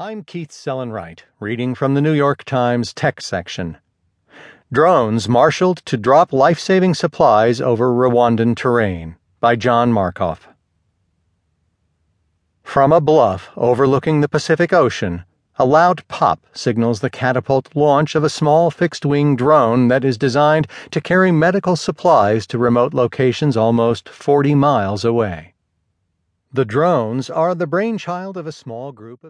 I'm Keith Sellon-Wright, reading from the New York Times tech section. Drones marshaled to drop life saving supplies over Rwandan terrain by John Markoff. From a bluff overlooking the Pacific Ocean, a loud pop signals the catapult launch of a small fixed wing drone that is designed to carry medical supplies to remote locations almost 40 miles away. The drones are the brainchild of a small group of